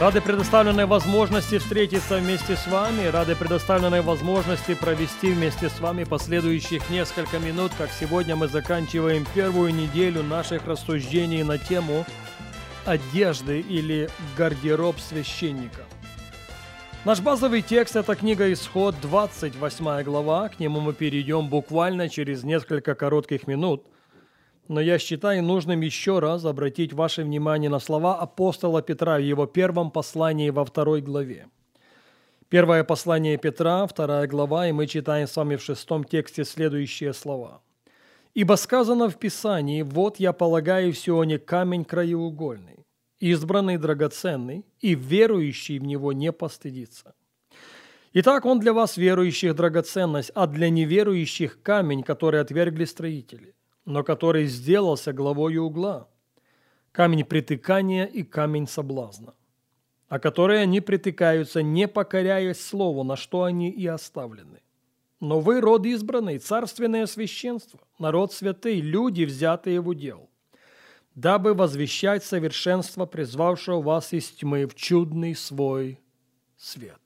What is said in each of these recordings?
Рады предоставленной возможности встретиться вместе с вами, рады предоставленной возможности провести вместе с вами последующих несколько минут, как сегодня мы заканчиваем первую неделю наших рассуждений на тему одежды или гардероб священника. Наш базовый текст – это книга Исход, 28 глава. К нему мы перейдем буквально через несколько коротких минут – но я считаю нужным еще раз обратить ваше внимание на слова апостола Петра в его первом послании во второй главе. Первое послание Петра, вторая глава, и мы читаем с вами в шестом тексте следующие слова. «Ибо сказано в Писании, вот я полагаю в Сионе камень краеугольный, избранный драгоценный, и верующий в него не постыдится». Итак, он для вас верующих драгоценность, а для неверующих камень, который отвергли строители но который сделался главою угла, камень притыкания и камень соблазна, а которые они притыкаются, не покоряясь слову, на что они и оставлены. Но вы род избранный, царственное священство, народ святый, люди, взятые в удел, дабы возвещать совершенство призвавшего вас из тьмы в чудный свой свет.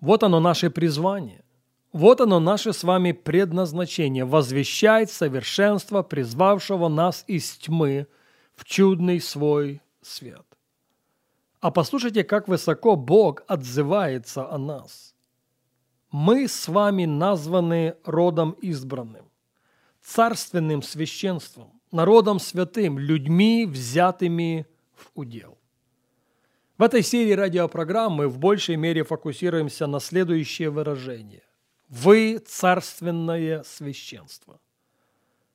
Вот оно наше призвание. Вот оно наше с вами предназначение – возвещать совершенство, призвавшего нас из тьмы в чудный свой свет. А послушайте, как высоко Бог отзывается о нас. Мы с вами названы родом избранным, царственным священством, народом святым, людьми, взятыми в удел. В этой серии радиопрограммы в большей мере фокусируемся на следующее выражение. Вы царственное священство.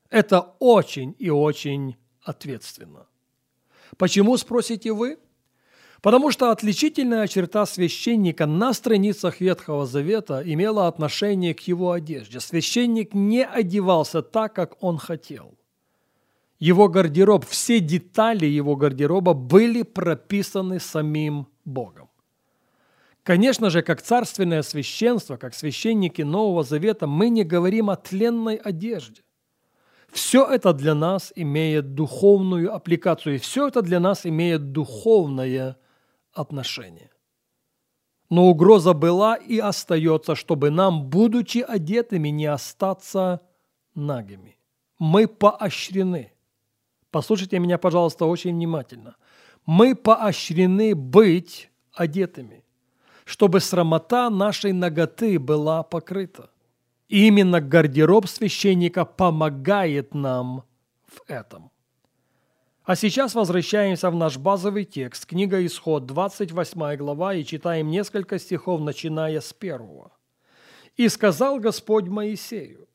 Это очень и очень ответственно. Почему, спросите вы? Потому что отличительная черта священника на страницах Ветхого Завета имела отношение к его одежде. Священник не одевался так, как он хотел. Его гардероб, все детали его гардероба были прописаны самим Богом. Конечно же, как царственное священство, как священники Нового Завета, мы не говорим о тленной одежде. Все это для нас имеет духовную аппликацию, и все это для нас имеет духовное отношение. Но угроза была и остается, чтобы нам, будучи одетыми, не остаться нагими. Мы поощрены. Послушайте меня, пожалуйста, очень внимательно. Мы поощрены быть одетыми чтобы срамота нашей ноготы была покрыта. Именно гардероб священника помогает нам в этом. А сейчас возвращаемся в наш базовый текст, книга Исход, 28 глава, и читаем несколько стихов, начиная с первого. «И сказал Господь Моисею,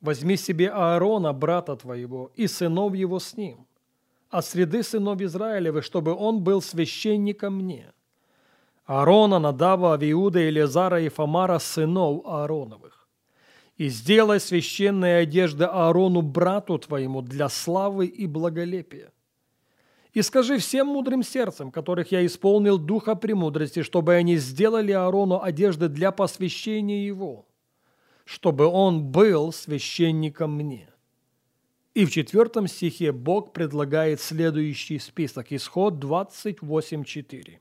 возьми себе Аарона, брата твоего, и сынов его с ним, от среды сынов Израилевых, чтобы он был священником мне» Аарона, Надава, Авиуда, Елизара и Фомара, сынов Аароновых. И сделай священные одежды Аарону, брату твоему, для славы и благолепия. И скажи всем мудрым сердцем, которых я исполнил духа премудрости, чтобы они сделали Аарону одежды для посвящения его, чтобы он был священником мне. И в четвертом стихе Бог предлагает следующий список. Исход 28.4.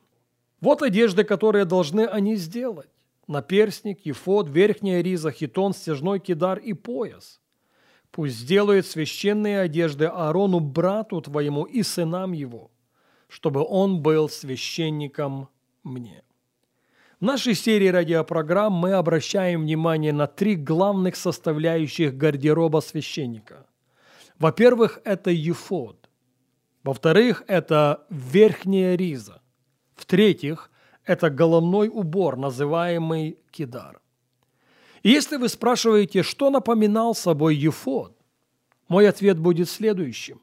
Вот одежды, которые должны они сделать. Наперстник, ефод, верхняя риза, хитон, стяжной кидар и пояс. Пусть сделают священные одежды Аарону, брату твоему и сынам его, чтобы он был священником мне. В нашей серии радиопрограмм мы обращаем внимание на три главных составляющих гардероба священника. Во-первых, это ефод. Во-вторых, это верхняя риза – в-третьих, это головной убор, называемый кидар. И если вы спрашиваете, что напоминал собой ефод, мой ответ будет следующим.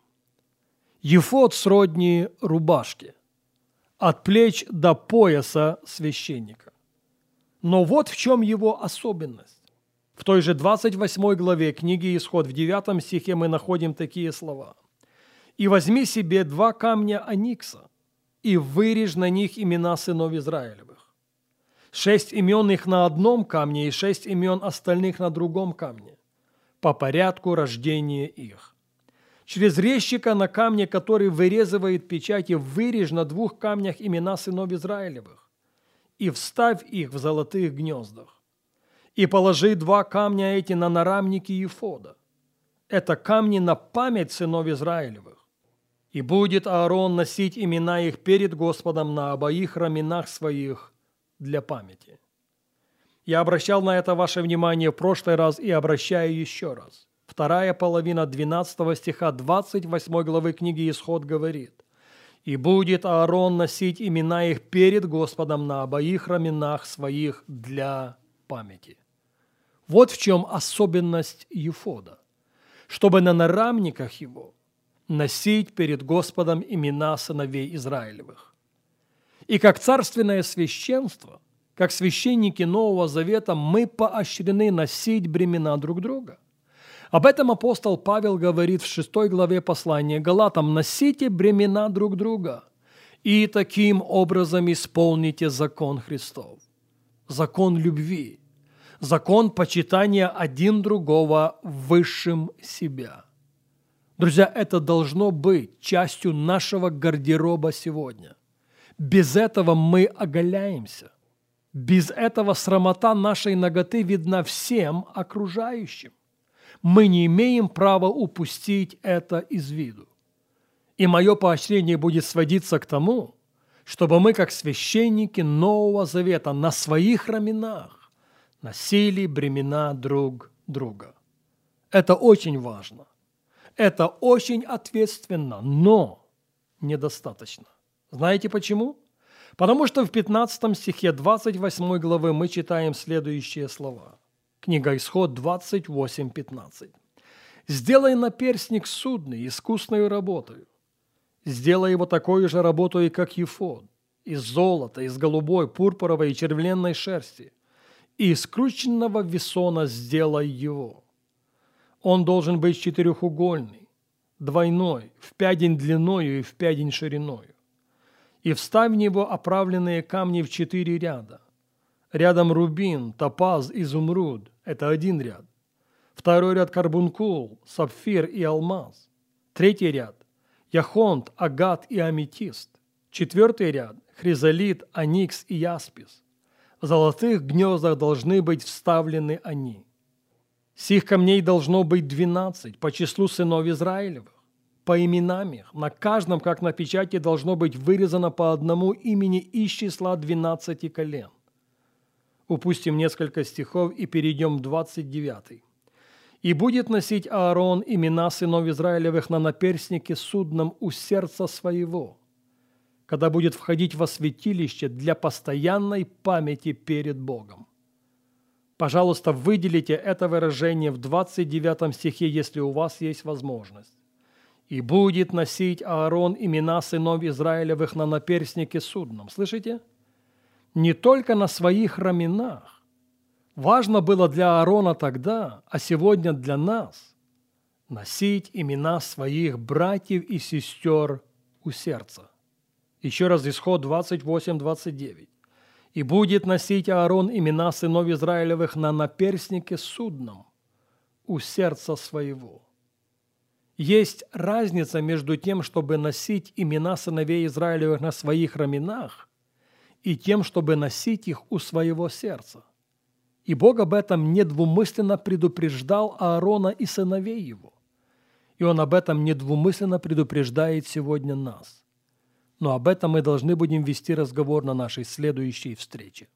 Ефод сродни рубашке, от плеч до пояса священника. Но вот в чем его особенность. В той же 28 главе книги Исход в 9 стихе мы находим такие слова. «И возьми себе два камня аникса, и вырежь на них имена сынов Израилевых. Шесть имен их на одном камне и шесть имен остальных на другом камне, по порядку рождения их. Через резчика на камне, который вырезывает печати, вырежь на двух камнях имена сынов Израилевых и вставь их в золотых гнездах. И положи два камня эти на нарамники Ефода. Это камни на память сынов Израилевых. И будет Аарон носить имена их перед Господом на обоих раменах своих для памяти. Я обращал на это ваше внимание в прошлый раз и обращаю еще раз. Вторая половина 12 стиха 28 главы книги Исход говорит, «И будет Аарон носить имена их перед Господом на обоих раменах своих для памяти». Вот в чем особенность Ефода. Чтобы на нарамниках его носить перед Господом имена сыновей Израилевых. И как царственное священство, как священники Нового Завета, мы поощрены носить бремена друг друга – об этом апостол Павел говорит в 6 главе послания Галатам «Носите бремена друг друга, и таким образом исполните закон Христов». Закон любви, закон почитания один другого высшим себя. Друзья, это должно быть частью нашего гардероба сегодня. Без этого мы оголяемся. Без этого срамота нашей ноготы видна всем окружающим мы не имеем права упустить это из виду. И мое поощрение будет сводиться к тому, чтобы мы, как священники Нового Завета, на своих раменах носили бремена друг друга. Это очень важно. Это очень ответственно, но недостаточно. Знаете почему? Потому что в 15 стихе 28 главы мы читаем следующие слова – Книга Исход 28.15. «Сделай наперстник судный, искусной работой. Сделай его такой же работой, как ефод, из золота, из голубой, пурпуровой и червленной шерсти, и из крученного весона сделай его. Он должен быть четырехугольный, двойной, в пядень длиною и в пядень шириною. И вставь в него оправленные камни в четыре ряда. Рядом рубин, топаз, изумруд, это один ряд. Второй ряд карбункул, сапфир и алмаз. Третий ряд – яхонт, агат и аметист. Четвертый ряд – хризолит, аникс и яспис. В золотых гнездах должны быть вставлены они. Сих камней должно быть двенадцать по числу сынов Израилевых. По именам их, на каждом, как на печати, должно быть вырезано по одному имени из числа двенадцати колен. Упустим несколько стихов и перейдем в 29. «И будет носить Аарон имена сынов Израилевых на наперстнике судном у сердца своего, когда будет входить во святилище для постоянной памяти перед Богом». Пожалуйста, выделите это выражение в 29 стихе, если у вас есть возможность. «И будет носить Аарон имена сынов Израилевых на наперстнике судном». Слышите? не только на своих раменах. Важно было для Аарона тогда, а сегодня для нас, носить имена своих братьев и сестер у сердца. Еще раз исход 28-29. «И будет носить Аарон имена сынов Израилевых на наперстнике судном у сердца своего». Есть разница между тем, чтобы носить имена сыновей Израилевых на своих раменах и тем, чтобы носить их у своего сердца. И Бог об этом недвумысленно предупреждал Аарона и сыновей его. И Он об этом недвумысленно предупреждает сегодня нас. Но об этом мы должны будем вести разговор на нашей следующей встрече.